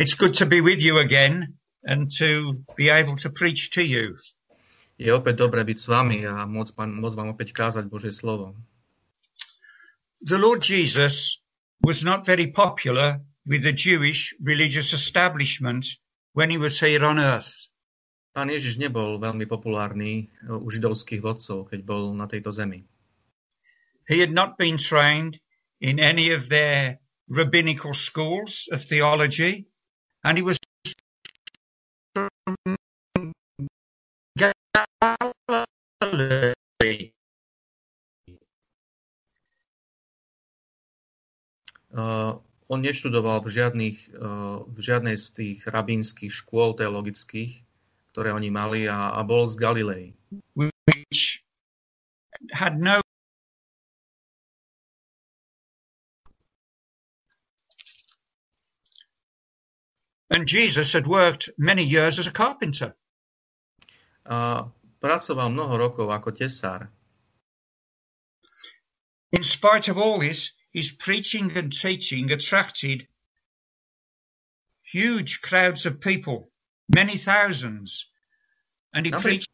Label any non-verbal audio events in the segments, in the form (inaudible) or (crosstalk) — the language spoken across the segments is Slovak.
It's good to be with you again and to be able to preach to you. Je opäť dobré byť s vami a môcť, môcť vám opäť kázať Božie slovo. The Lord Jesus was not very popular with the Jewish religious establishment when he was here on earth. Pán Ježiš nebol veľmi populárny u židovských vodcov, keď bol na tejto zemi. He had not been trained in any of their rabbinical schools of theology and he was from Galilee. Uh, on neštudoval v, žiadnych, uh, v žiadnej z tých rabínskych škôl teologických, ktoré oni mali a, a bol z Galilei. Which had no And Jesus had worked many years as a carpenter. A pracoval mnoho rokov ako tesár. In spite of all this, his preaching and teaching attracted huge crowds of people, many thousands. And he Napriek, preached.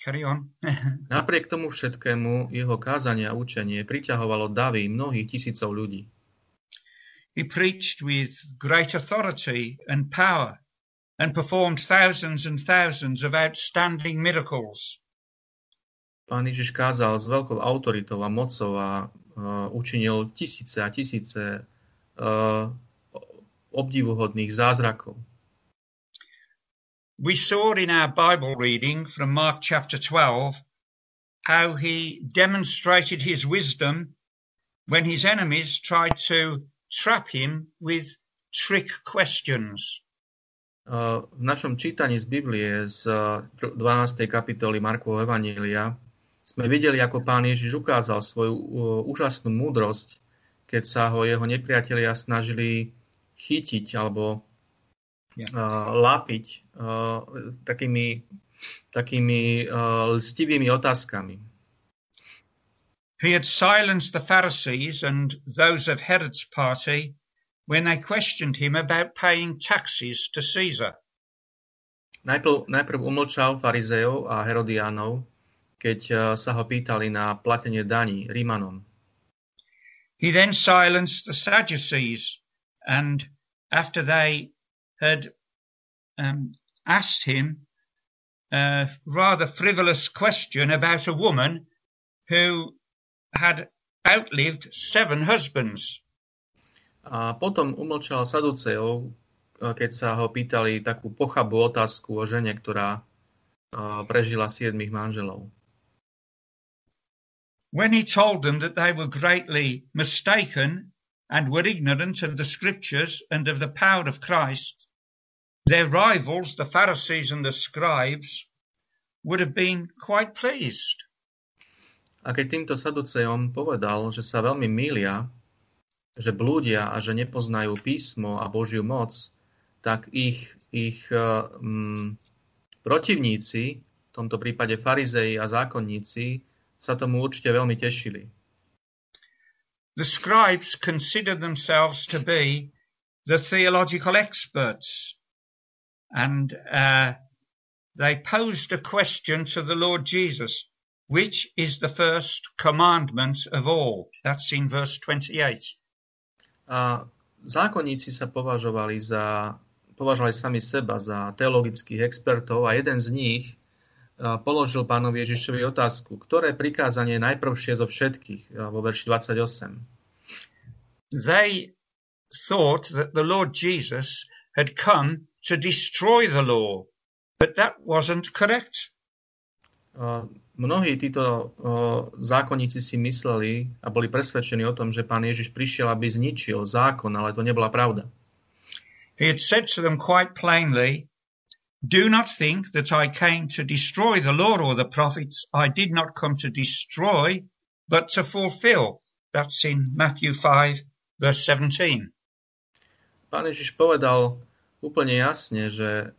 Carry on. (laughs) napriek tomu všetkému jeho kázanie a učenie priťahovalo davy mnohých tisícov ľudí. He preached with great authority and power and performed thousands and thousands of outstanding miracles. Pán Ježiš kázal s veľkou autoritou a mocou a uh, učinil tisíce a tisíce uh, obdivuhodných zázrakov. We saw in our Bible reading from Mark chapter 12 how he demonstrated his wisdom when his enemies tried to trap him with trick questions. Uh, v našom čítaní z Biblie z uh, 12. kapitoly Markovho Evanília sme videli, ako pán Ježiš ukázal svoju uh, úžasnú múdrosť, keď sa ho jeho nepriatelia snažili chytiť alebo uh, lápiť uh, takými, takými uh, lstivými otázkami. He had silenced the Pharisees and those of Herod's party when they questioned him about paying taxes to Caesar. Najprv, najprv umlčal a herodiánov, keď uh, sa ho pýtali na platenie daní Rímanom. He then silenced the Sadducees, and after they had um, asked him a rather frivolous question about a woman who had outlived seven husbands. A potom umlčal Saduceov, keď sa ho pýtali takú pochabú otázku o žene, ktorá prežila siedmých manželov. When he told them that they were greatly mistaken and were ignorant of the scriptures and of the power of Christ, their rivals, the Pharisees and the scribes, would have been quite pleased. A keď týmto Saduceom povedal, že sa veľmi mýlia, že blúdia a že nepoznajú písmo a Božiu moc, tak ich, ich um, protivníci, v tomto prípade farizei a zákonníci, sa tomu určite veľmi tešili. The scribes considered themselves to be the theological experts, and uh, they posed a question to the Lord Jesus, which is the first commandment of all. That's in verse 28. A zákonníci sa považovali, za, považovali sami seba za teologických expertov a jeden z nich položil pánovi Ježišovi otázku, ktoré prikázanie je najprvšie zo všetkých, vo verši 28. They thought that the Lord Jesus had come to destroy the law, but that wasn't correct. Mnohí títo zákonníci si mysleli a boli presvedčení o tom, že pán Ježiš prišiel, aby zničil zákon, ale to nebola pravda. He had said to them quite plainly, Do not think that I came to destroy the law or the prophets. I did not come to destroy, but to fulfill. That's in Matthew 5, verse 17. Pán Ježiš povedal úplne jasne, že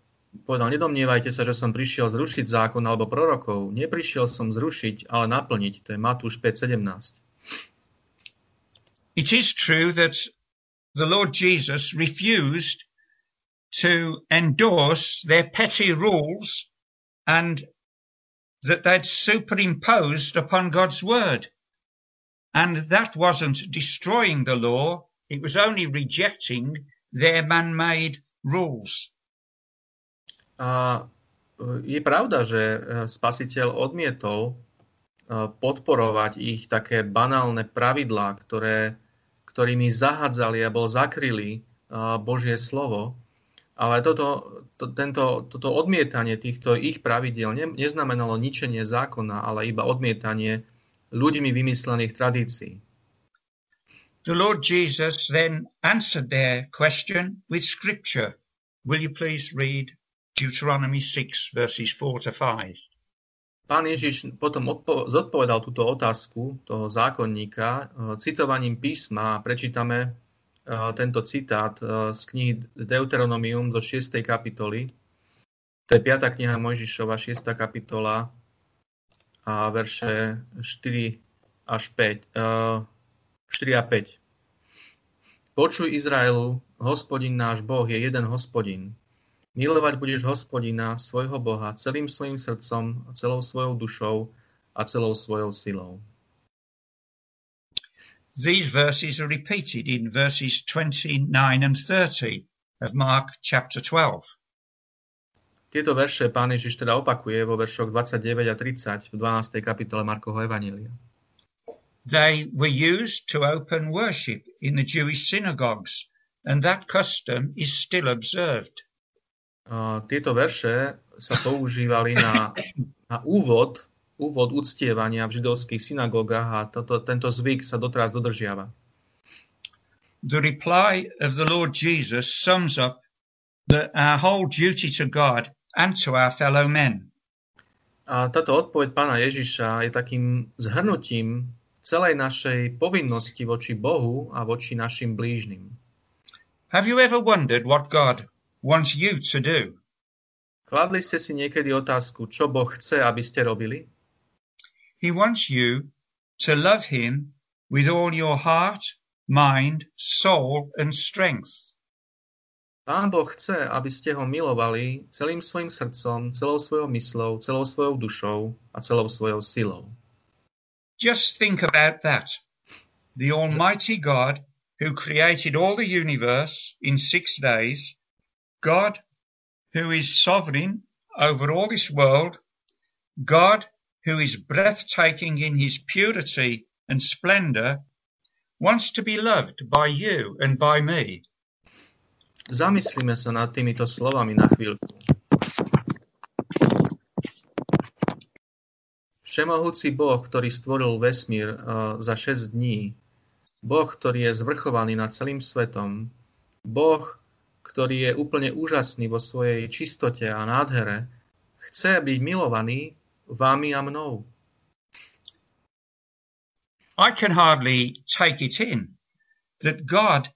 povedal, nedomnievajte sa, že som prišiel zrušiť zákon alebo prorokov. Neprišiel som zrušiť, ale naplniť. To je Matúš 5.17. It is true that the Lord Jesus refused to endorse their petty rules and that they'd superimposed upon God's word. And that wasn't destroying the law, it was only rejecting their man made rules. A je pravda, že e, spasiteľ odmietol e, podporovať ich také banálne pravidlá, ktoré, ktorými zahadzali alebo zakryli e, Božie slovo. Ale toto, to, tento, toto odmietanie týchto ich pravidiel ne, neznamenalo ničenie zákona, ale iba odmietanie ľuďmi vymyslených tradícií. The Lord Jesus then answered their question with scripture. Will you please read Deuteronomy 6, verses 4 to 5? Pán Ježiš potom odpo- zodpovedal túto otázku toho zákonníka uh, citovaním písma a prečítame uh, tento citát uh, z knihy Deuteronomium do 6. kapitoly. To je 5. kniha Mojžišova, 6. kapitola a verše 4 až 5. 4 a 5. Počuj Izraelu, hospodin náš Boh je jeden hospodin. Milovať budeš hospodina, svojho Boha, celým svojim srdcom, celou svojou dušou a celou svojou silou. These verses are repeated in verses 29 and 30 of Mark chapter 12. Tieto verše pán Ježiš teda opakuje vo veršoch 29 a 30 v 12. kapitole Markovho Evanília. They were used to open worship in the Jewish synagogues, and that custom is still observed. Tieto verše sa používali na, na úvod, úvod uctievania v židovských synagógach a toto, tento zvyk sa doteraz dodržiava. The reply of the Lord Jesus sums up the, our whole duty to God and to our fellow men. A táto odpoveď pána Ježiša je takým zhrnutím celej našej povinnosti voči Bohu a voči našim blížnym. Have you ever wondered what God wants you to do? Kladli ste si niekedy otázku, čo Boh chce, aby ste robili? He wants you to love him with all your heart, mind, soul and strength. Pán Boh chce, aby ste ho milovali celým svojim srdcom, celou svojou myslou, celou svojou dušou a celou svojou silou. Just think about that. The Almighty God who created all the universe in six days, God who is sovereign over all this world, God who is breathtaking in his purity and splendor, wants to be loved by you and by me. Zamyslíme sa nad týmito slovami na chvíľku. Všemohúci Boh, ktorý stvoril vesmír uh, za 6 dní, Boh, ktorý je zvrchovaný nad celým svetom, Boh, ktorý je úplne úžasný vo svojej čistote a nádhere, chce byť milovaný vami a mnou. I can hardly take it in that God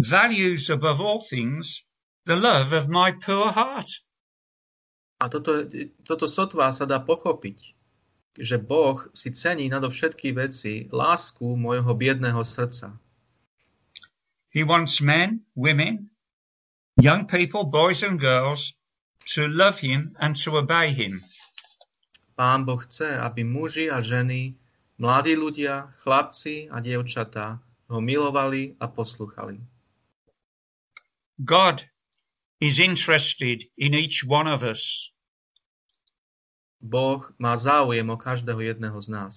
values above all things the love of my poor heart. A toto, toto sotva sa dá pochopiť že Boh si cení nadovšetky veci lásku môjho biedného srdca. He wants men, women, young people, boys and girls to love him and to obey him. Pán Boh chce, aby muži a ženy, mladí ľudia, chlapci a dievčatá ho milovali a posluchali. God is interested in each one of us. Boh má záujem o každého jedného z nás.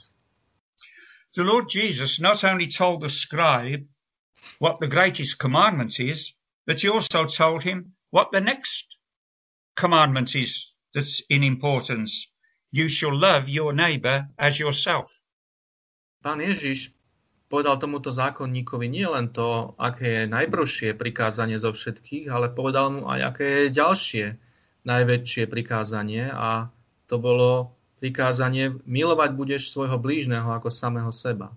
The Lord Jesus not only told the scribe what the greatest commandment is, but he also told him what the next commandment is that's in importance. You shall love your neighbor as yourself. Pán Ježiš povedal tomuto zákonníkovi nie len to, aké je najprvšie prikázanie zo všetkých, ale povedal mu aj, aké je ďalšie najväčšie prikázanie a to bolo prikázanie milovať budeš svojho blížneho ako samého seba.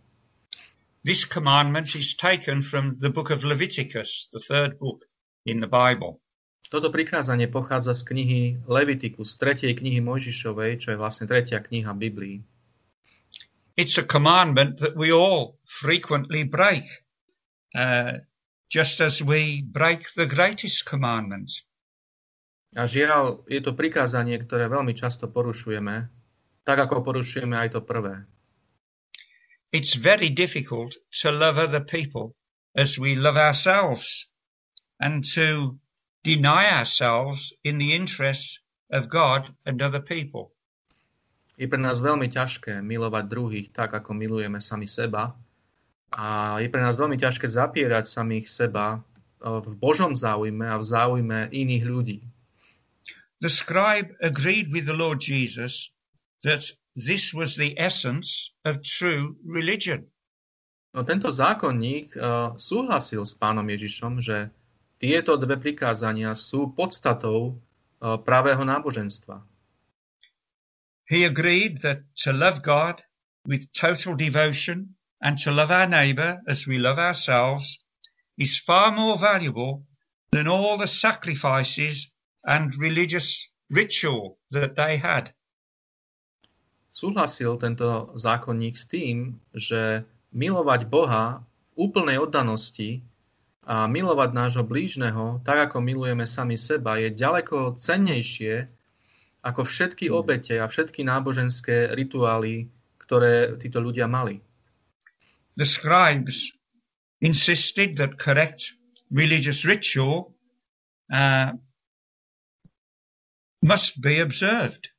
This commandment is taken from the book of Leviticus, the third book in the Bible. Toto prikázanie pochádza z knihy Levitikus, z 3. knihy Mojžišovej, čo je vlastne tretia kniha Biblii. It's a commandment that we all frequently break, uh, just as we break the greatest commandment. A žiaľ, je to prikázanie, ktoré veľmi často porušujeme, tak ako porušujeme aj to prvé. It's very difficult to love other people as we love ourselves and to deny ourselves in the interest of God and other people. Je pre nás veľmi ťažké milovať druhých tak, ako milujeme sami seba. A je pre nás veľmi ťažké zapierať samých seba v Božom záujme a v záujme iných ľudí. The scribe agreed with the Lord Jesus that this was the essence of true religion. No, tento zákonník uh, súhlasil s pánom Ježišom, že tieto dve prikázania sú podstatou uh, pravého náboženstva. He agreed that to love God with total devotion and to love our neighbour as we love ourselves is far more valuable than all the sacrifices and religious ritual that they had. Súhlasil tento zákonník s tým, že milovať Boha v úplnej oddanosti a milovať nášho blížneho, tak ako milujeme sami seba, je ďaleko cennejšie ako všetky hmm. obete a všetky náboženské rituály, ktoré títo ľudia mali. The scribes insisted that correct religious ritual uh, must be observed.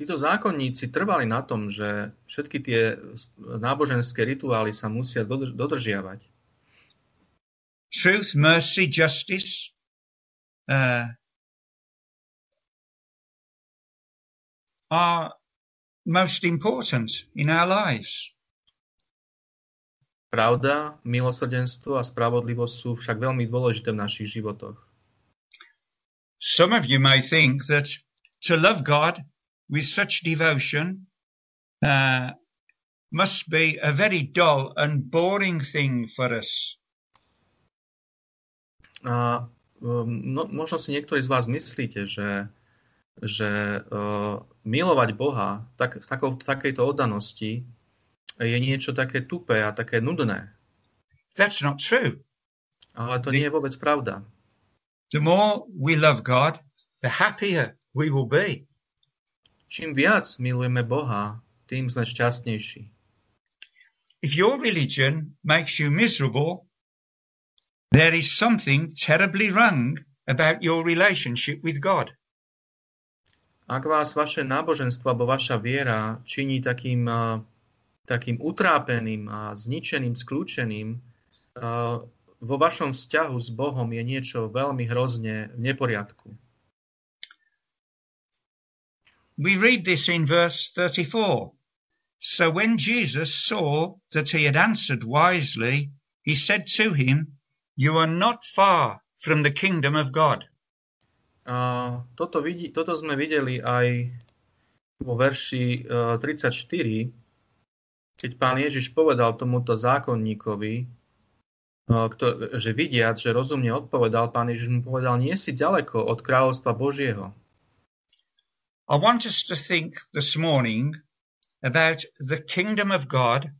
Títo zákonníci trvali na tom, že všetky tie náboženské rituály sa musia dodržiavať. Truth, mercy, justice, uh, are most important in our lives. Pravda, milosrdenstvo a spravodlivosť sú však veľmi dôležité v našich životoch. Some of you may think that to love God with such devotion uh, must be a very dull and boring thing for us. A, no, možno si niektorí z vás myslíte, že že uh, milovať Boha tak, takou, takejto oddanosti je niečo také tupé a také nudné. That's not true. Ale to the, nie je vôbec pravda. The more we love God, the happier we will be. Čím viac milujeme Boha, tým sme šťastnejší. If your religion makes you miserable, there is something terribly wrong about your relationship with God. Ak vás vaše náboženstvo alebo vaša viera činí takým, takým utrápeným a zničeným, skľúčeným, vo vašom vzťahu s Bohom je niečo veľmi hrozne v neporiadku. We read this in verse 34. So when Jesus saw that he had answered wisely, he said to him, You are not far from the kingdom of God. A toto, vidí, toto sme videli aj vo verši 34, e, keď pán Ježiš povedal tomuto zákonníkovi, e, že vidiac, že rozumne odpovedal, pán Ježiš mu povedal, nie si ďaleko od kráľovstva Božieho. I want us to think this morning about the kingdom of God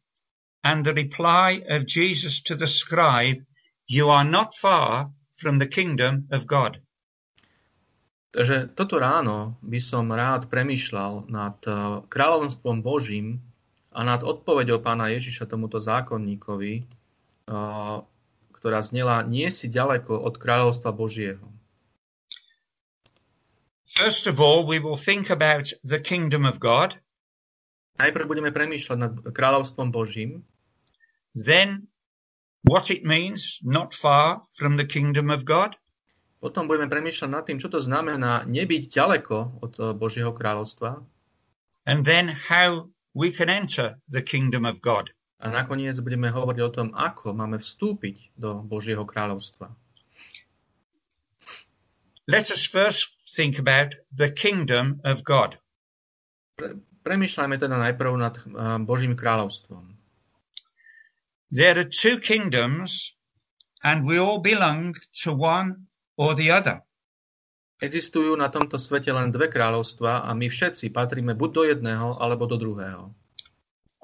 and the reply of Jesus to the scribe, You are not far from the kingdom of God. Takže toto ráno by som rád premýšľal nad eh, kráľovstvom Božím a nad odpovedou pána Ježiša tomuto zákonníkovi, eh, ktorá znela, nie si ďaleko od kráľovstva Božieho. First of all, we will think about the kingdom of God. Najprv budeme premýšľať nad kráľovstvom Božím. Then what it means not far from the kingdom of God. Potom budeme premýšľať nad tým, čo to znamená nebyť ďaleko od eh, Božieho kráľovstva. And then how we can enter the kingdom of God. A nakoniec budeme hovoriť o tom, ako máme vstúpiť do Božieho kráľovstva. Let us first think about the kingdom of God. Pre, premýšľajme teda najprv nad uh, Božím kráľovstvom. There are two kingdoms and we all belong to one or the other. Existujú na tomto svete len dve kráľovstva a my všetci patríme buď do jedného, alebo do druhého.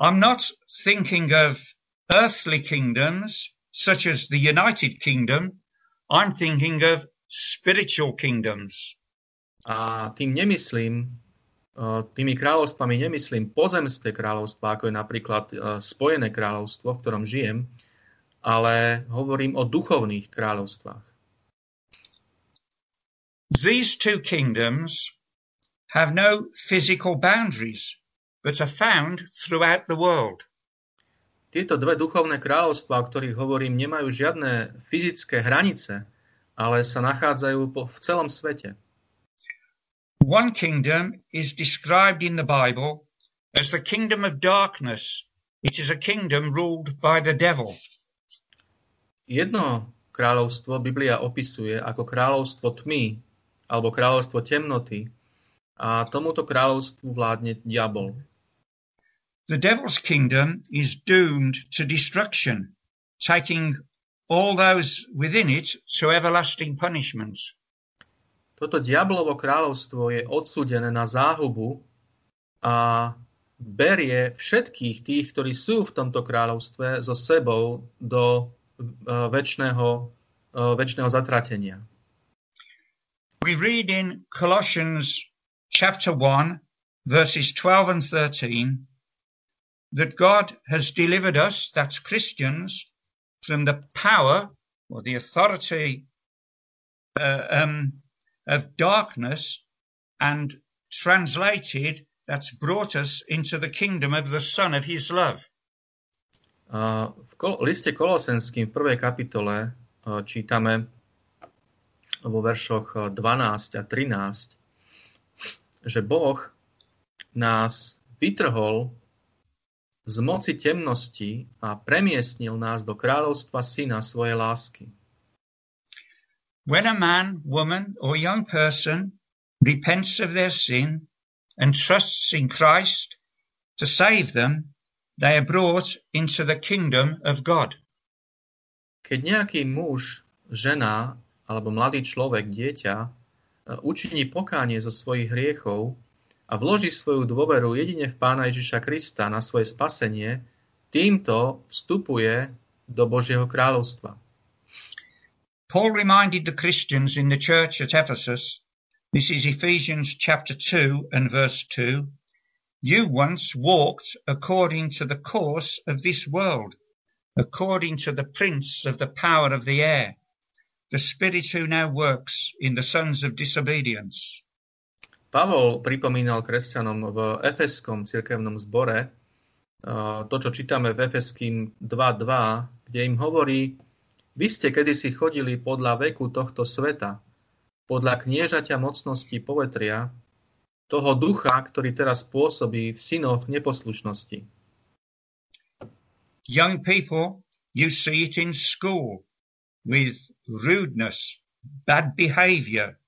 I'm not thinking of earthly kingdoms such as the United Kingdom. I'm thinking of spiritual kingdoms. A tým nemyslím, uh, tými kráľovstvami nemyslím pozemské kráľovstva, ako je napríklad uh, Spojené kráľovstvo, v ktorom žijem, ale hovorím o duchovných kráľovstvách. These two kingdoms have no physical boundaries, but are found throughout the world. Tieto dve duchovné kráľovstvá, o ktorých hovorím, nemajú žiadne fyzické hranice, ale sa nachádzajú v celom svete. One kingdom is described in the Bible as the kingdom of darkness. It is a kingdom ruled by the devil. Jedno kráľovstvo Biblia opisuje ako kráľovstvo tmy, alebo kráľovstvo temnoty a tomuto kráľovstvu vládne diabol. The devil's kingdom is doomed to destruction, taking all those within it to everlasting punishments. Toto diablovo kráľovstvo je odsúdené na záhubu a berie všetkých tých, ktorí sú v tomto kráľovstve so sebou do uh, väčšného, uh, väčšného zatratenia. We read in Colossians chapter 1, verses 12 and 13, that God has delivered us, that's Christians, from the power or the authority uh, um, of darkness and translated, that's brought us into the kingdom of the Son of His love. Uh, v liste Kolosenským v prvej kapitole uh, čítame vo veršoch 12 a 13, že Boh nás vytrhol z moci temnosti a premiestnil nás do kráľovstva syna svojej lásky. When a man, woman, or young person repents of their sin and trusts in Christ to save them, they are brought into the kingdom of God. Keď nejaký muž, žena alebo mladý človek, dieťa, e, učiní pokánie zo svojich hriechov a vloží svoju dôveru jedine v Pána Ježiša Krista na svoje spasenie, týmto vstupuje do Božieho kráľovstva. Paul reminded the Christians in the church at Ephesus, this is Ephesians chapter 2 and verse 2, you once walked according to the course of this world, according to the prince of the power of the air, the Spirit who now works in the sons of disobedience. Pavol pripomínal kresťanom v Efeskom cirkevnom zbore uh, to, čo čítame v Efeským 2.2, kde im hovorí, vy ste kedysi chodili podľa veku tohto sveta, podľa kniežaťa mocnosti povetria, toho ducha, ktorý teraz pôsobí v synoch neposlušnosti. Young people, you see it in school. with rudeness, bad behavior,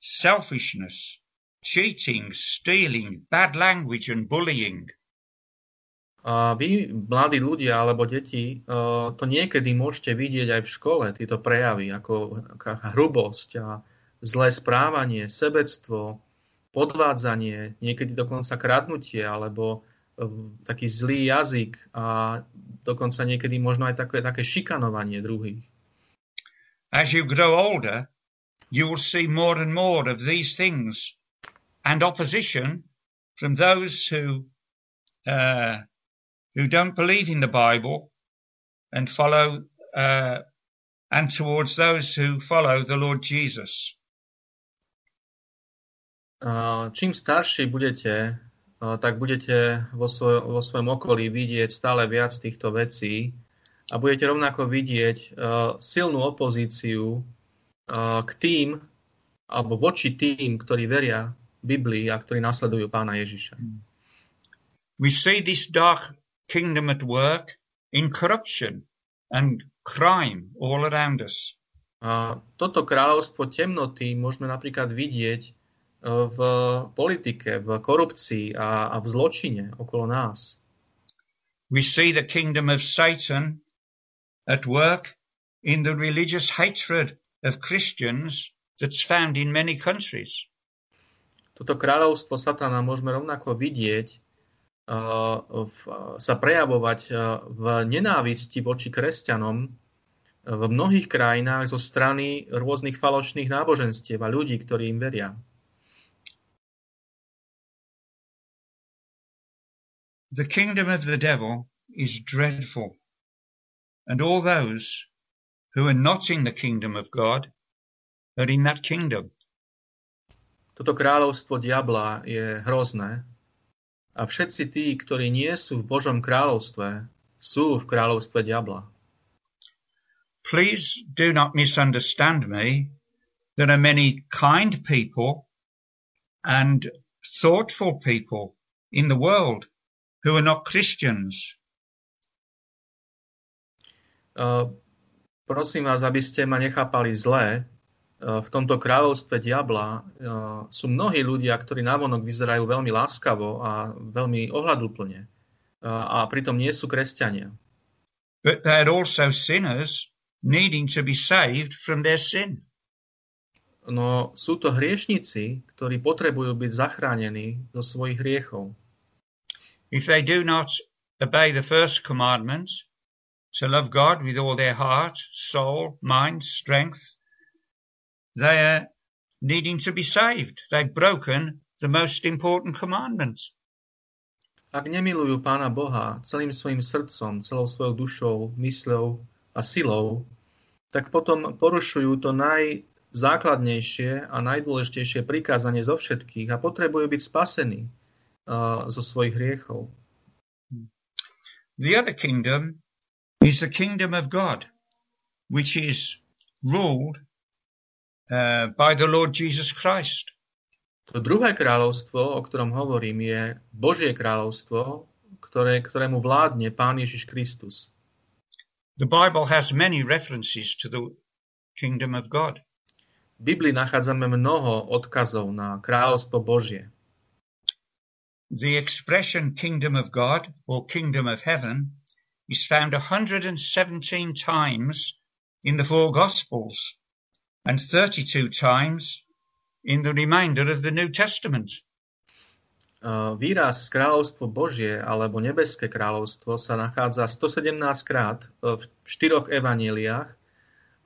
selfishness, cheating, stealing, bad language and bullying. A vy, mladí ľudia alebo deti, to niekedy môžete vidieť aj v škole, tieto prejavy, ako hrubosť a zlé správanie, sebectvo, podvádzanie, niekedy dokonca kradnutie alebo taký zlý jazyk a dokonca niekedy možno aj také, také šikanovanie druhých. as you grow older, you will see more and more of these things and opposition from those who uh, who don't believe in the Bible and follow uh, and towards those who follow the Lord Jesus. Čím starší budete, tak budete vo, svoj, vo svojom okolí vidieť stále viac týchto vecí, a budete rovnako vidieť silnú opozíciu k tým, alebo voči tým, ktorí veria Biblii a ktorí nasledujú pána Ježiša. We see this dark kingdom at work in corruption and crime all around us. A toto kráľovstvo temnoty môžeme napríklad vidieť v politike, v korupcii a, a v zločine okolo nás. We see the kingdom of Satan at work in the religious hatred of Christians that's found in many countries. Toto kráľovstvo Satana môžeme rovnako vidieť uh, v, sa prejavovať uh, v nenávisti voči kresťanom, v mnohých krajinách zo strany rôznych falošných náboženstiev a ľudí, ktorí im veria. The kingdom of the devil is dreadful, and all those who are not in the kingdom of God are in that kingdom. Toto kráľovstvo diabla je hrozné a všetci tí, ktorí nie sú v Božom kráľovstve, sú v kráľovstve diabla. Please do not misunderstand me. There are many kind people and thoughtful people in the world who are not Christians. Uh, prosím vás, aby ste ma nechápali zlé. Uh, v tomto kráľovstve diabla uh, sú mnohí ľudia, ktorí návonok vyzerajú veľmi láskavo a veľmi ohľadúplne. Uh, a pritom nie sú kresťania. But they're also sinners needing to be saved from their sin. No sú to hriešnici, ktorí potrebujú byť zachránení zo svojich hriechov. If they do not obey the first commandment, to love God with all their heart, soul, mind, strength, they are needing to be saved. They've broken the most important commandment. Ak nemilujú Pána Boha celým svojim srdcom, celou svojou dušou, mysľou a silou, tak potom porušujú to najzákladnejšie a najdôležitejšie prikázanie zo všetkých a potrebujú byť spasení uh, zo svojich hriechov. The other kingdom is the kingdom of God, which is ruled Uh, by the Lord Jesus Christ. To druhé kráľovstvo, o ktorom hovorím, je Božie kráľovstvo, ktoré, ktorému vládne Pán Ježiš Kristus. The Bible has many references to the kingdom of God. V Biblii nachádzame mnoho odkazov na kráľovstvo Božie. The expression kingdom of God or kingdom of heaven is found 117 times in the four gospels and 32 times in the remainder of the New Testament. Uh, Výraz kráľovstvo Božie alebo nebeské kráľovstvo sa nachádza 117 krát v štyroch evaníliách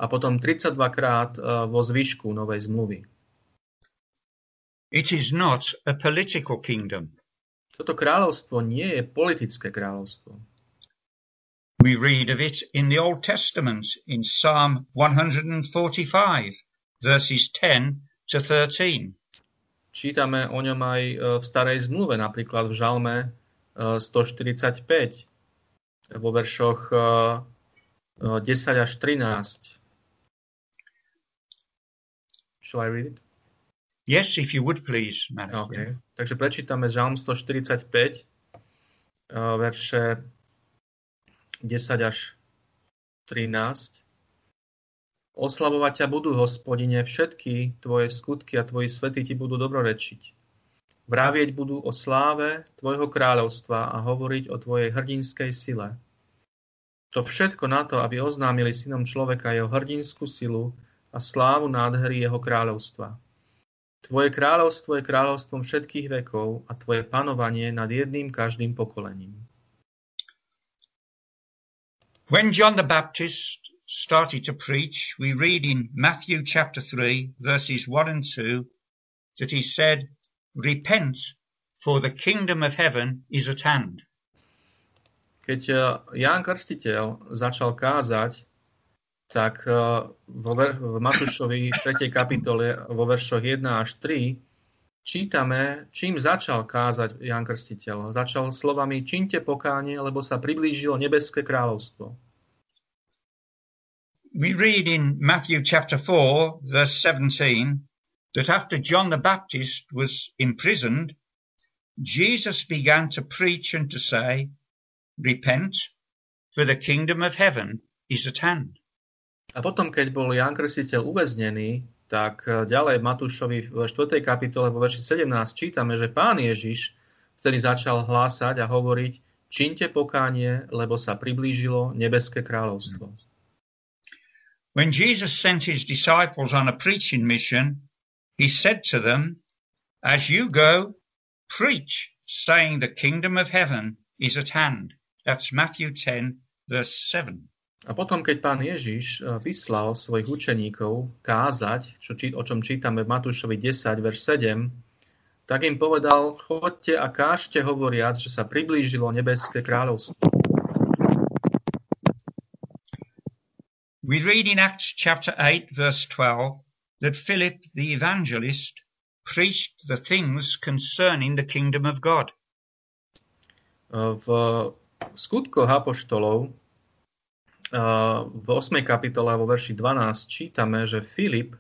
a potom 32 krát uh, vo zvyšku Novej zmluvy. It is not a political kingdom. Toto kráľovstvo nie je politické kráľovstvo. We read of it in the Old Testament in Psalm 145, verses 10 to 13. Čítame o ňom aj e, v starej zmluve, napríklad v Žalme e, 145, vo veršoch e, e, 10 až 13. Shall I read it? Yes, if you would please, Marek. Okay. Takže prečítame Žalm 145, e, verše 10 až 13. Oslavovať ťa budú, hospodine, všetky tvoje skutky a tvoji svety ti budú dobrorečiť. Vravieť budú o sláve tvojho kráľovstva a hovoriť o tvojej hrdinskej sile. To všetko na to, aby oznámili synom človeka jeho hrdinskú silu a slávu nádhery jeho kráľovstva. Tvoje kráľovstvo je kráľovstvom všetkých vekov a tvoje panovanie nad jedným každým pokolením. When John the Baptist started to preach, we read in Matthew chapter 3, verses 1 and 2, that he said, Repent, for the kingdom of heaven is at hand. Keď eh, Ján Krstiteľ začal kázať, tak eh, vo v Matúšovi 3. kapitole vo veršoch 1 až 3 čítame, čím začal kázať Ján Krstiteľ. Začal slovami činte pokánie, lebo sa priblížilo nebeské kráľovstvo. We read in Matthew chapter 4, verse 17, that after John the Baptist was imprisoned, Jesus began to preach and to say, Repent, for the kingdom of heaven is at hand. A potom, keď bol Ján Krstiteľ uväznený, tak eh, ďalej Matúšovi v 4. kapitole vo verši 17 čítame, že pán Ježiš vtedy začal hlásať a hovoriť, činte pokánie, lebo sa priblížilo nebeské kráľovstvo. When Jesus sent his disciples on a preaching mission, he said to them, As you go, preach, saying the kingdom of heaven is at hand. That's Matthew 10, verse 7. A potom, keď pán Ježiš eh, vyslal svojich učeníkov kázať, čo, o čom čítame v Matúšovi 10, verš 7, tak im povedal, chodte a kážte hovoriac, že sa priblížilo nebeské kráľovstvo. We read in Acts chapter 8, verse 12, that Philip the evangelist preached the things concerning the kingdom of God. V skutkoch apoštolov v 8. kapitole vo verši 12 čítame, že Filip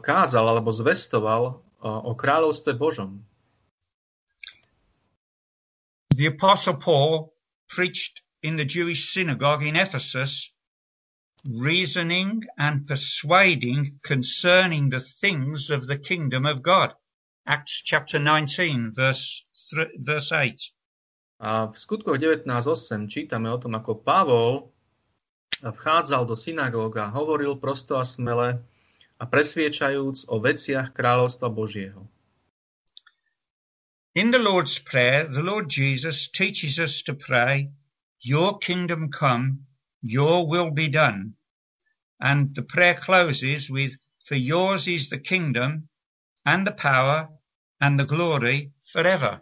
kázal alebo zvestoval o kráľovstve Božom. The apostle Paul preached in the Jewish synagogue in Ephesus reasoning and persuading concerning the things of the kingdom of God. Acts chapter 19, verse, verse 8. A v skutkoch 19.8 čítame o tom, ako Pavol vchádzal do synagóg a hovoril prosto a smele a presviečajúc o veciach kráľovstva Božieho. In the Lord's Prayer, the Lord Jesus teaches us to pray, Your kingdom come, your will be done. And the prayer closes with, For yours is the kingdom and the power and the glory forever.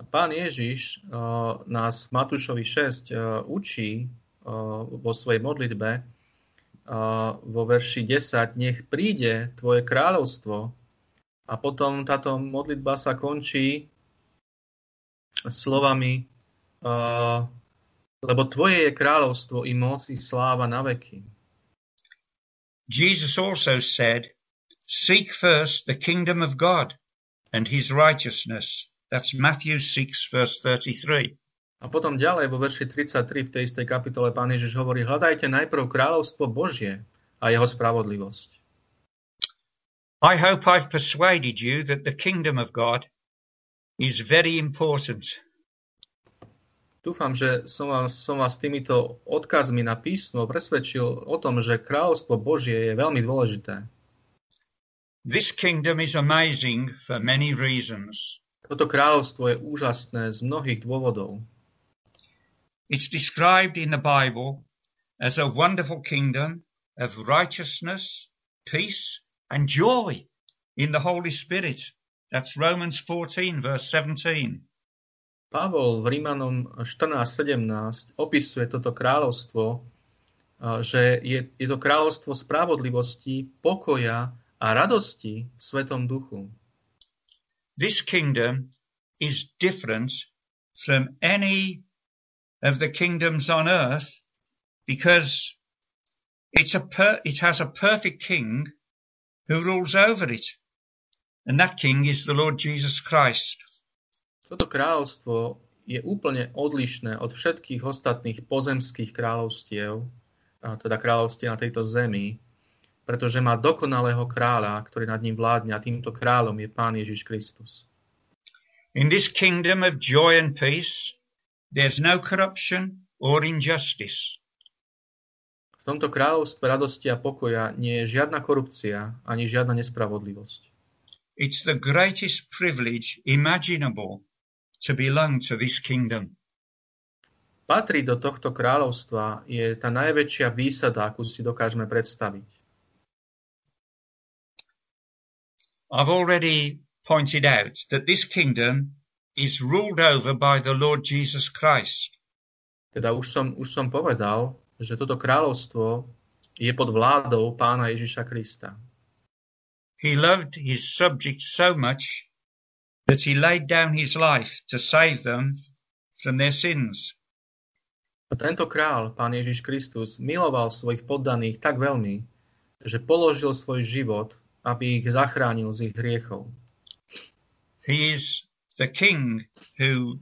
Pán Ježiš uh, nás Matúšovi 6 uh, učí uh, vo svojej modlitbe uh, vo verši 10 nech príde tvoje kráľovstvo a potom táto modlitba sa končí slovami uh, lebo tvoje je kráľovstvo i moc i sláva na veky. Jesus also said, Seek first the kingdom of God and his righteousness. That's Matthew 6, verse 33. A potom ďalej vo verši 33 v tej istej kapitole pán Ježiš hovorí, hľadajte najprv kráľovstvo Božie a jeho spravodlivosť. I hope I've persuaded you that the kingdom of God is very important Dúfam, že som vás, som vás týmito odkazmi na písmo presvedčil o tom, že kráľovstvo Božie je veľmi dôležité. This kingdom is amazing for many reasons. Toto kráľovstvo je úžasné z mnohých dôvodov. It's described in the Bible as a wonderful kingdom of righteousness, peace and joy in the Holy Spirit. That's Romans 14 verse 17. Pavol v Rímanom 14.17 opisuje toto kráľovstvo, že je, je to kráľovstvo spravodlivosti, pokoja a radosti v Svetom duchu. This kingdom is different from any of the kingdoms on earth because it's a per, it has a perfect king who rules over it. And that king is the Lord Jesus Christ. Toto kráľovstvo je úplne odlišné od všetkých ostatných pozemských kráľovstiev, teda kráľovstiev na tejto zemi, pretože má dokonalého kráľa, ktorý nad ním vládne a týmto kráľom je Pán Ježiš Kristus. In this kingdom of joy and peace, there's no corruption or injustice. V tomto kráľovstve radosti a pokoja nie je žiadna korupcia ani žiadna nespravodlivosť. It's the greatest privilege imaginable to belong to this kingdom. Patrí do tohto kráľovstva je tá najväčšia výsada, akú si dokážeme predstaviť. I've already pointed out that this kingdom is ruled over by the Lord Jesus Christ. Teda už som, už som povedal, že toto kráľovstvo je pod vládou pána Ježiša Krista. He loved his subjects so much that he laid down his life to save them from their sins. A tento král, pán Ježiš Kristus, miloval svojich poddaných tak veľmi, že položil svoj život, aby ich zachránil z ich hriechov. He is the king who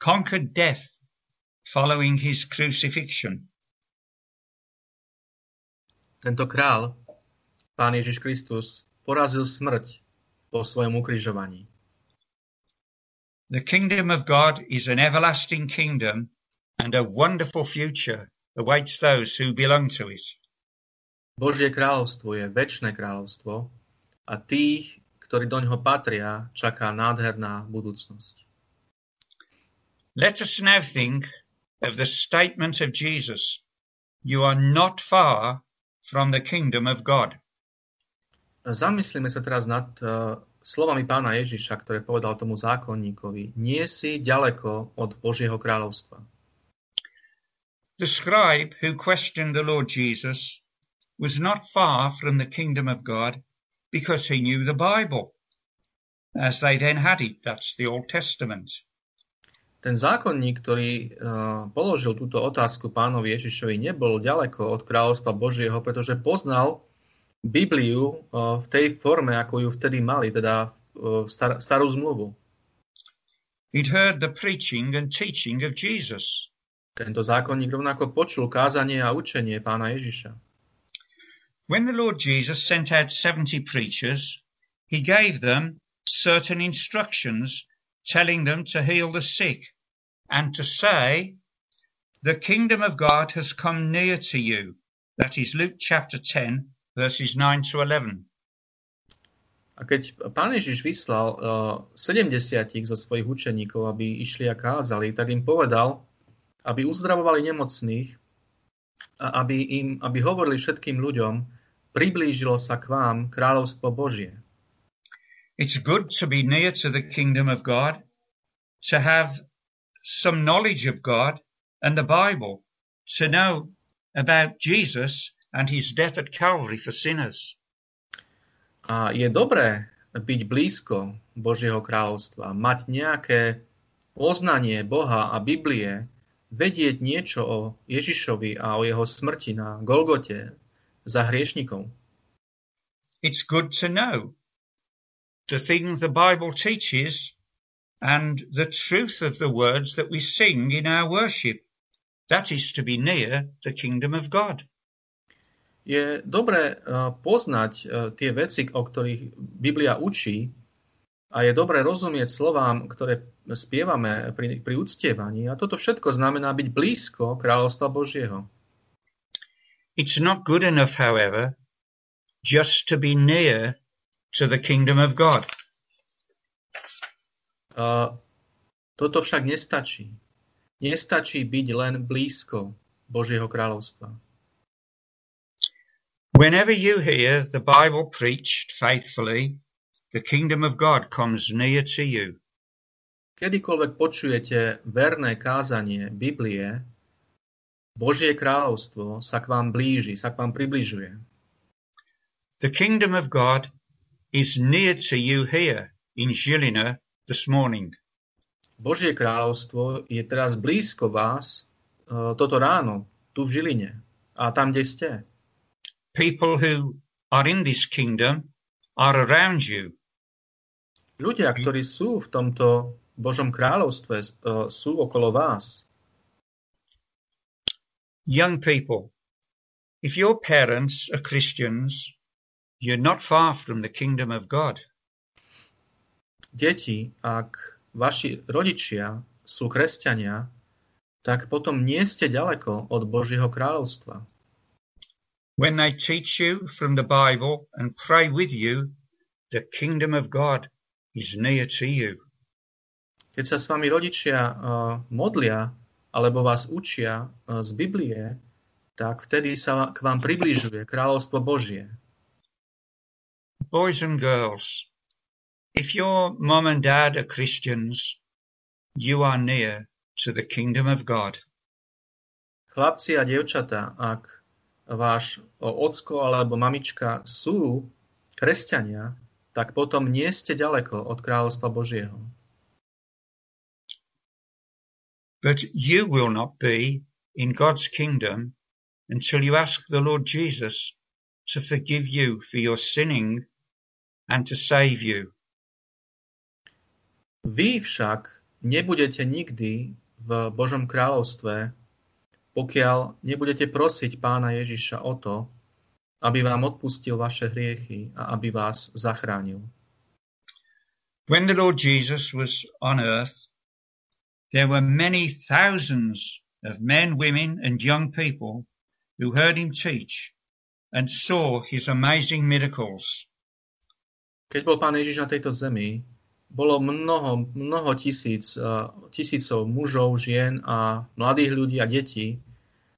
conquered death following his crucifixion. Tento král, pán Ježiš Kristus, porazil smrť po svojom ukrižovaní. The kingdom of God is an everlasting kingdom and a wonderful future awaits those who belong to it. Božie kráľovstvo je väčšné kráľovstvo a tých, ktorí do ňoho patria, čaká nádherná budúcnosť. Let us now think of the statement of Jesus, you are not far from the kingdom of God. Zamyslíme sa teraz nad uh, slovami pána Ježiša, ktoré povedal tomu zákonníkovi. Nie si ďaleko od Božieho kráľovstva. The scribe who questioned the Lord Jesus was not far from the kingdom of God because he knew the Bible, as they then had it. That's the Old Testament. Ten zákonník, ktorý uh, položil túto otázku pánovi Ježišovi, nebol ďaleko od kráľovstva Božieho, pretože poznal Bibliu uh, v tej forme, ako ju vtedy mali, teda uh, star, starú zmluvu. He'd heard the preaching and teaching of Jesus. Tento zákonník rovnako počul kázanie a učenie pána Ježiša. When the Lord Jesus sent out 70 preachers, he gave them certain instructions telling them to heal the sick and to say, The kingdom of God has come near to you. That is Luke chapter 10, verses 9 to 11. A keď pán Ježiš vyslal uh, 70 zo svojich učeníkov, aby išli a kázali, tak im povedal, aby uzdravovali nemocných a aby, im, aby hovorili všetkým ľuďom, priblížilo sa k vám kráľovstvo Božie. It's good to be near to the kingdom of God, to have some knowledge of God and the Bible, to know about Jesus and his death at Calvary for sinners. A je dobré byť blízko Božieho kráľovstva, mať nejaké poznanie Boha a Biblie, vedieť niečo o Ježišovi a o jeho smrti na Golgote za hriešnikov. It's good to know the things the Bible teaches and the truth of the words that we sing in our worship. That is to be near the kingdom of God. Je dobré uh, poznať uh, tie veci, o ktorých Biblia učí a je dobré rozumieť slovám, ktoré spievame pri, pri uctievaní. A toto všetko znamená byť blízko kráľovstva Božieho. It's not good enough, however, just to be near to the kingdom of God. Uh, toto však nestačí. Nestačí byť len blízko Božieho kráľovstva. Whenever you hear the Bible preached faithfully, the kingdom of God comes near to you. Kedykoľvek počujete verné kázanie Biblie, Božie kráľovstvo sa k vám blíži, sa k vám približuje. The kingdom of God is near to you here in Žilina this morning. Božie kráľovstvo je teraz blízko vás uh, toto ráno, tu v Žiline a tam, kde ste. People who are in this kingdom are around you. Ľudia, ktorí sú v tomto Božom kráľovstve, uh, sú okolo vás. Young people, if your parents are Christians, you're not far from the kingdom of God. Deti, ak vaši rodičia sú kresťania, tak potom nie ste ďaleko od Božieho kráľovstva. When they teach you from the Bible and pray with you, the kingdom of God is near to you. Keď sa s vami rodičia uh, modlia alebo vás učia uh, z Biblie, tak vtedy sa k vám približuje kráľovstvo Božie. Boys and girls, if your mom and dad are Christians, you are near to the kingdom of God. Chlapci a dievčatá, ak váš ocko alebo mamička sú kresťania, tak potom nie ste ďaleko od kráľovstva Božieho. But you will not be in God's kingdom until you ask the Lord Jesus to forgive you for your sinning and to save you. Vy však nebudete nikdy v Božom kráľovstve, pokiaľ nebudete prosiť pána Ježiša o to, aby vám odpustil vaše hriechy a aby vás zachránil. When the Lord Jesus was on earth, there were many thousands of men, women, and young people who heard him teach and saw his amazing miracles. Keď bol pán Ježiš na tejto zemi, bolo mnoho, mnoho tisíc, uh, tisícov mužov, žien a mladých ľudí a detí,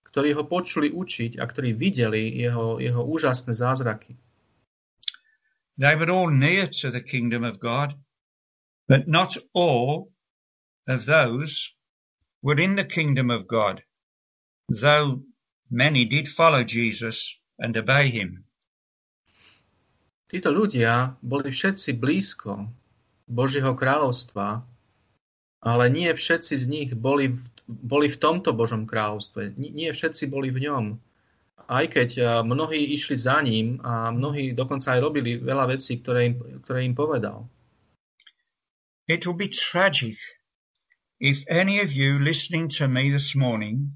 ktorí ho počuli učiť a ktorí videli jeho, jeho úžasné zázraky. They were all near to the kingdom of God, but not all of those were in the kingdom of God, though many did follow Jesus and obey him. Títo ľudia boli všetci blízko Božieho kráľovstva, ale nie všetci z nich boli v, boli v tomto Božom kráľovstve. Nie všetci boli v ňom. Aj keď eh, mnohí išli za ním a mnohí dokonca aj robili veľa vecí, ktoré im, ktoré im povedal. It will be tragic if any of you listening to me this morning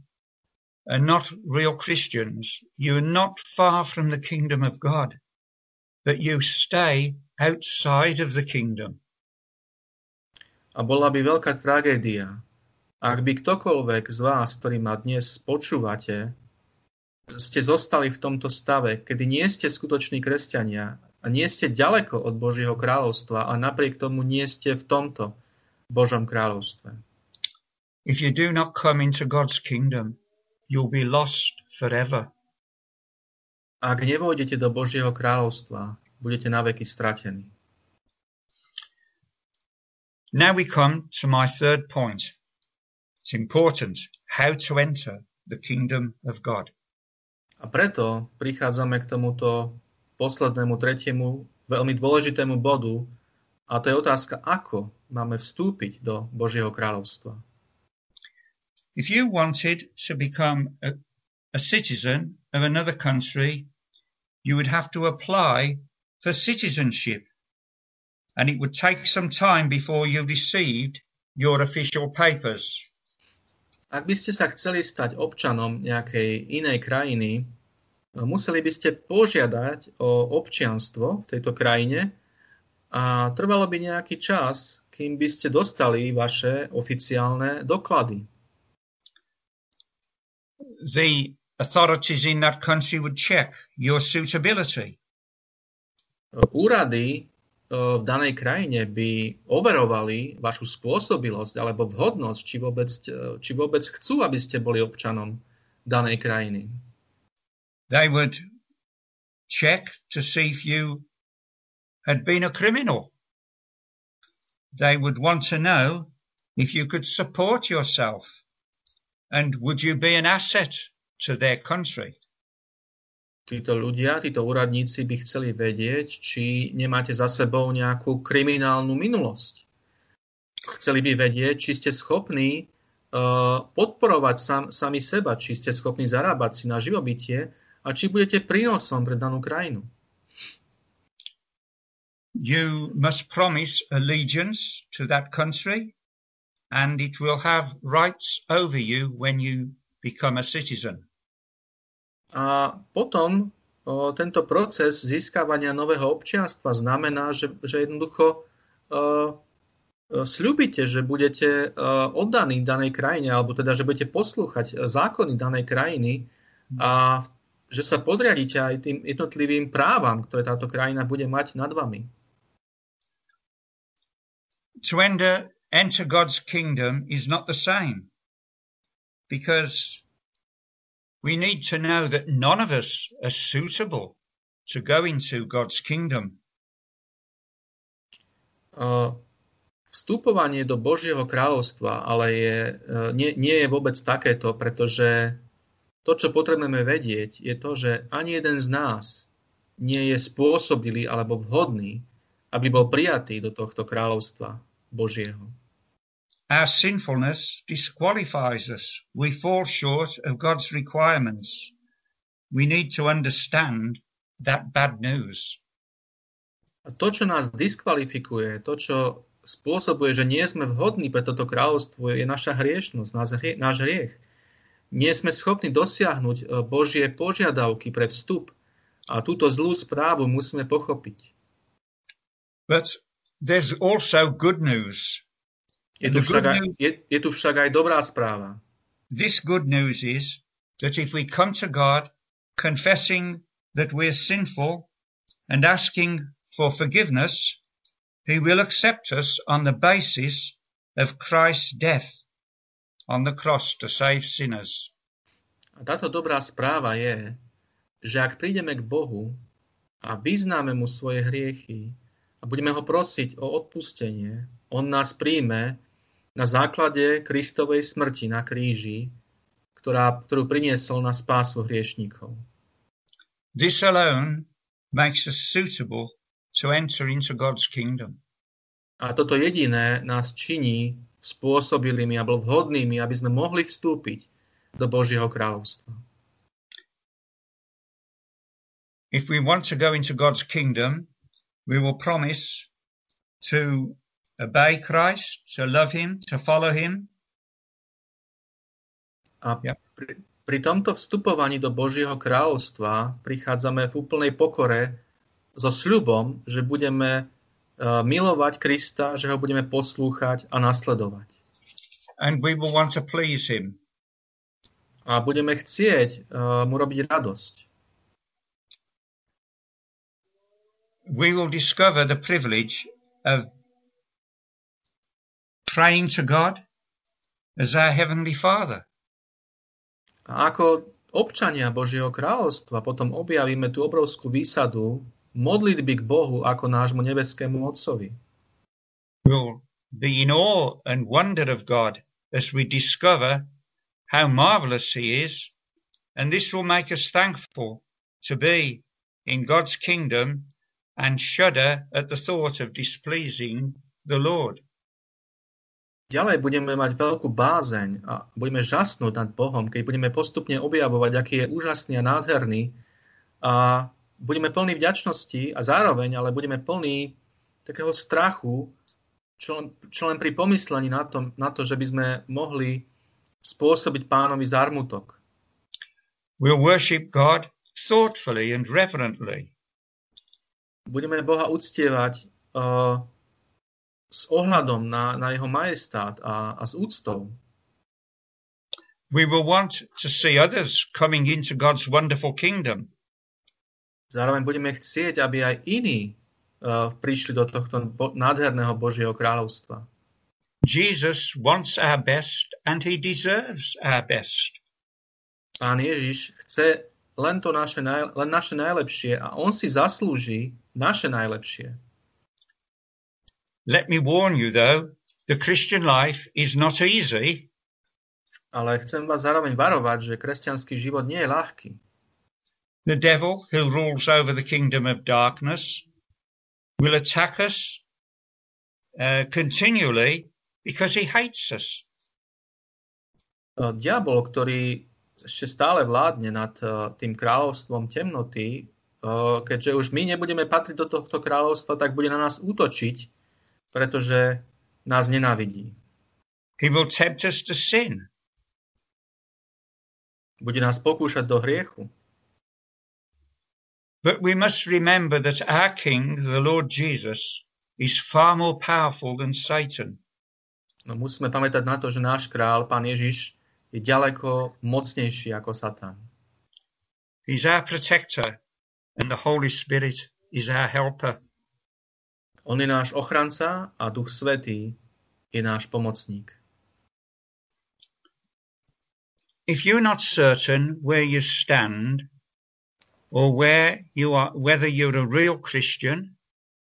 are not real Christians. You are not far from the kingdom of God. that you stay outside of the kingdom. A bola by veľká tragédia, ak by ktokoľvek z vás, ktorý ma dnes počúvate, ste zostali v tomto stave, kedy nie ste skutoční kresťania a nie ste ďaleko od Božieho kráľovstva a napriek tomu nie ste v tomto Božom kráľovstve. If you do not come into God's kingdom, you'll be lost forever. Ak nevôjdete do Božieho kráľovstva, budete naveky stratení. Now we come to my third point. It's important how to enter the kingdom of God. A preto prichádzame k tomuto poslednému, tretiemu, veľmi dôležitému bodu, a to je otázka, ako máme vstúpiť do Božieho kráľovstva. If you wanted to become a, a citizen of another country, you would have to apply for citizenship, and it would take some time before you received your official papers. Ak by ste sa chceli stať občanom nejakej inej krajiny, museli by ste požiadať o občianstvo v tejto krajine a trvalo by nejaký čas, kým by ste dostali vaše oficiálne doklady. The authorities in that country would check your suitability. Úrady eh, v danej krajine by overovali vašu spôsobilosť alebo vhodnosť, či vôbec, eh, či vôbec chcú, aby ste boli občanom danej krajiny. They would check to see if you had been a criminal. They would want to know if you could support yourself and would you be an asset to their country. Títo ľudia, títo úradníci by chceli vedieť, či nemáte za sebou nejakú kriminálnu minulosť. Chceli by vedieť, či ste schopní uh, podporovať sam, sami seba, či ste schopní zarábať si na živobytie a či budete prínosom pre danú krajinu. You must promise allegiance to that country and it will have rights over you when you become a citizen. A potom o, tento proces získavania nového občianstva znamená, že, že jednoducho o, sľubíte, že budete oddaní danej krajine, alebo teda, že budete poslúchať zákony danej krajiny a že sa podriadíte aj tým jednotlivým právam, ktoré táto krajina bude mať nad vami. To enter, God's kingdom is not the same because we need to know that none of us are suitable to go into God's kingdom. Uh, vstupovanie do Božieho kráľovstva ale je, uh, nie, nie je vôbec takéto, pretože to, čo potrebujeme vedieť, je to, že ani jeden z nás nie je spôsobilý alebo vhodný, aby bol prijatý do tohto kráľovstva Božieho. Our sinfulness disqualifies us. We fall short of God's requirements. We need to understand that bad news. A to, čo nás diskvalifikuje, to, čo spôsobuje, že nie sme vhodní pre toto kráľovstvo, je naša hriešnosť, náš, hrie, náš hriech. Nie sme schopní dosiahnuť e, Božie požiadavky pre vstup a túto zlú správu musíme pochopiť. But there's also good news. Je tu, však aj, je, je tu však aj dobrá správa. This good news is that if we come to God confessing that we're sinful and asking for forgiveness, He will accept us on the basis of Christ's death on the cross to save sinners. A táto dobrá správa je, že ak prídeme k Bohu a vyznáme mu svoje hriechy a budeme ho prosiť o odpustenie, on nás príjme na základe Kristovej smrti na kríži, ktorá, ktorú priniesol na spásu hriešníkov. This alone makes us suitable to enter into God's kingdom. A toto jediné nás činí spôsobilými alebo vhodnými, aby sme mohli vstúpiť do Božieho kráľovstva. If we want to go into God's kingdom, we will promise to obey Christ, to love him, to follow him. A pri, pri tomto vstupovaní do Božieho kráľovstva prichádzame v úplnej pokore so sľubom, že budeme uh, milovať Krista, že ho budeme poslúchať a nasledovať. And we will want to please him. A budeme chcieť uh, mu robiť radosť. We will discover the privilege of praying to God as our Heavenly Father. A ako občania Božieho kráľovstva potom objavíme tú obrovskú výsadu modlitby k Bohu ako nášmu nebeskému Otcovi. We'll be in awe and wonder of God as we discover how marvelous He is, and this will make us thankful to be in God's kingdom and shudder at the thought of displeasing the Lord. Ďalej budeme mať veľkú bázeň a budeme žasnúť nad Bohom, keď budeme postupne objavovať, aký je úžasný a nádherný a budeme plní vďačnosti a zároveň, ale budeme plní takého strachu, čo len, čo len pri pomyslení na to, na to, že by sme mohli spôsobiť pánovi zármutok. We'll worship God thoughtfully and reverently. Budeme Boha uctievať uh, s ohľadom na, na jeho majestát a, a s úctou. We will want to see others coming into God's wonderful kingdom. Zároveň budeme chcieť, aby aj iní uh, prišli do tohto bo- nádherného Božieho kráľovstva. Jesus wants our best and he deserves our best. Pán Ježiš chce len to naše, naj, len naše najlepšie a on si zaslúži naše najlepšie. Let me warn you though, the Christian life is not easy. Ale chcem vás zároveň varovať, že kresťanský život nie je ľahký. The devil, who rules over the kingdom of darkness, will attack us uh, continually because he hates us. Uh, Diabol, ktorý ešte stále vládne nad uh, tým kráľovstvom temnoty, keďže už my nebudeme patriť do tohto kráľovstva, tak bude na nás útočiť, pretože nás nenávidí. He will tempt us to sin. Bude nás pokúšať do hriechu. But we must remember that our King, the Lord Jesus, is far more powerful than Satan. No musíme pamätať na to, že náš král, pán Ježiš, je ďaleko mocnejší ako Satan. He's our protector, and the Holy Spirit is our helper. On je náš ochranca a Duch Svetý je náš pomocník. If you're not certain where you stand, or where you are, whether you're a real Christian,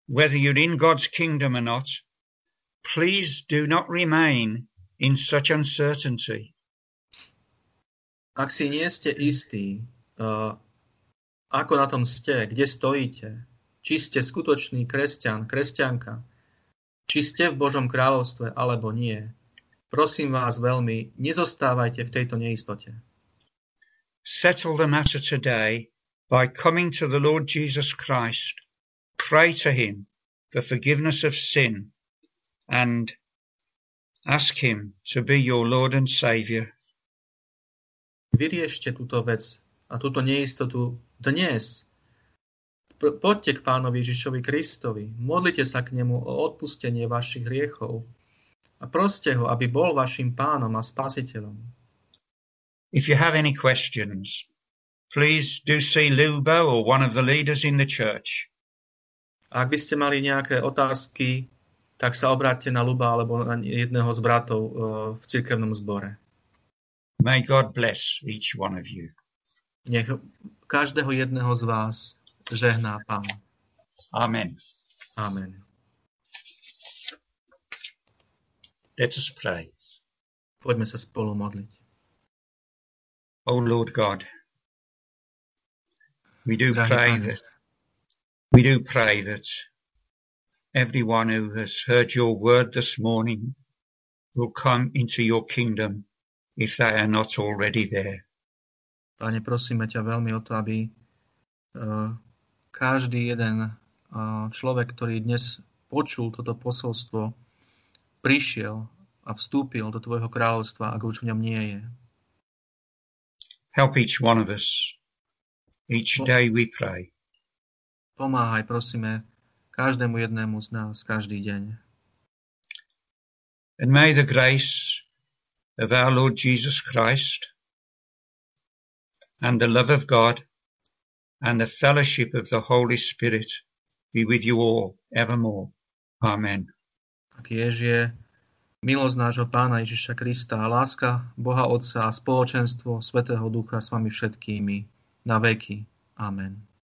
whether you're in God's kingdom or not, please do not remain in such uncertainty. Ak si nie ste istí, uh, ako na tom ste, kde stojíte, či ste skutočný kresťan, kresťanka, či ste v Božom kráľovstve alebo nie, prosím vás veľmi, nezostávajte v tejto neistote. Settle the matter today by coming to the Lord Jesus Christ. Pray to him for forgiveness of sin and ask him to be your Lord and Saviour. Vyriešte túto vec a túto neistotu dnes. Poďte k pánovi Ježišovi Kristovi, modlite sa k nemu o odpustenie vašich hriechov a proste ho, aby bol vašim pánom a spasiteľom. If you have any questions, please do see Lubo or one of the leaders in the church. Ak by ste mali nejaké otázky, tak sa obráťte na Luba alebo na jedného z bratov uh, v cirkevnom zbore. May God bless each one of you. Nech každého jedného z vás žehná Pán. Amen. Amen. Let us pray. Poďme sa spolu modliť. Oh Lord God, we do Drahý pray Pane. that we do pray that everyone who has heard your word this morning will come into your kingdom if they are not already there. Pane, prosíme ťa veľmi o to, aby uh, každý jeden uh, človek, ktorý dnes počul toto posolstvo, prišiel a vstúpil do Tvojho kráľovstva, ak už v ňom nie je. Help each one of us. Each day we pray. Pomáhaj, prosíme, každému jednému z nás, každý deň. And may the grace of our Lord Jesus Christ and the love of God and the fellowship of the Holy Spirit be with you all evermore. Amen. A tiež je milosť nášho Pána Ježiša Krista a láska Boha Otca a spoločenstvo Svetého Ducha s vami všetkými na veky. Amen.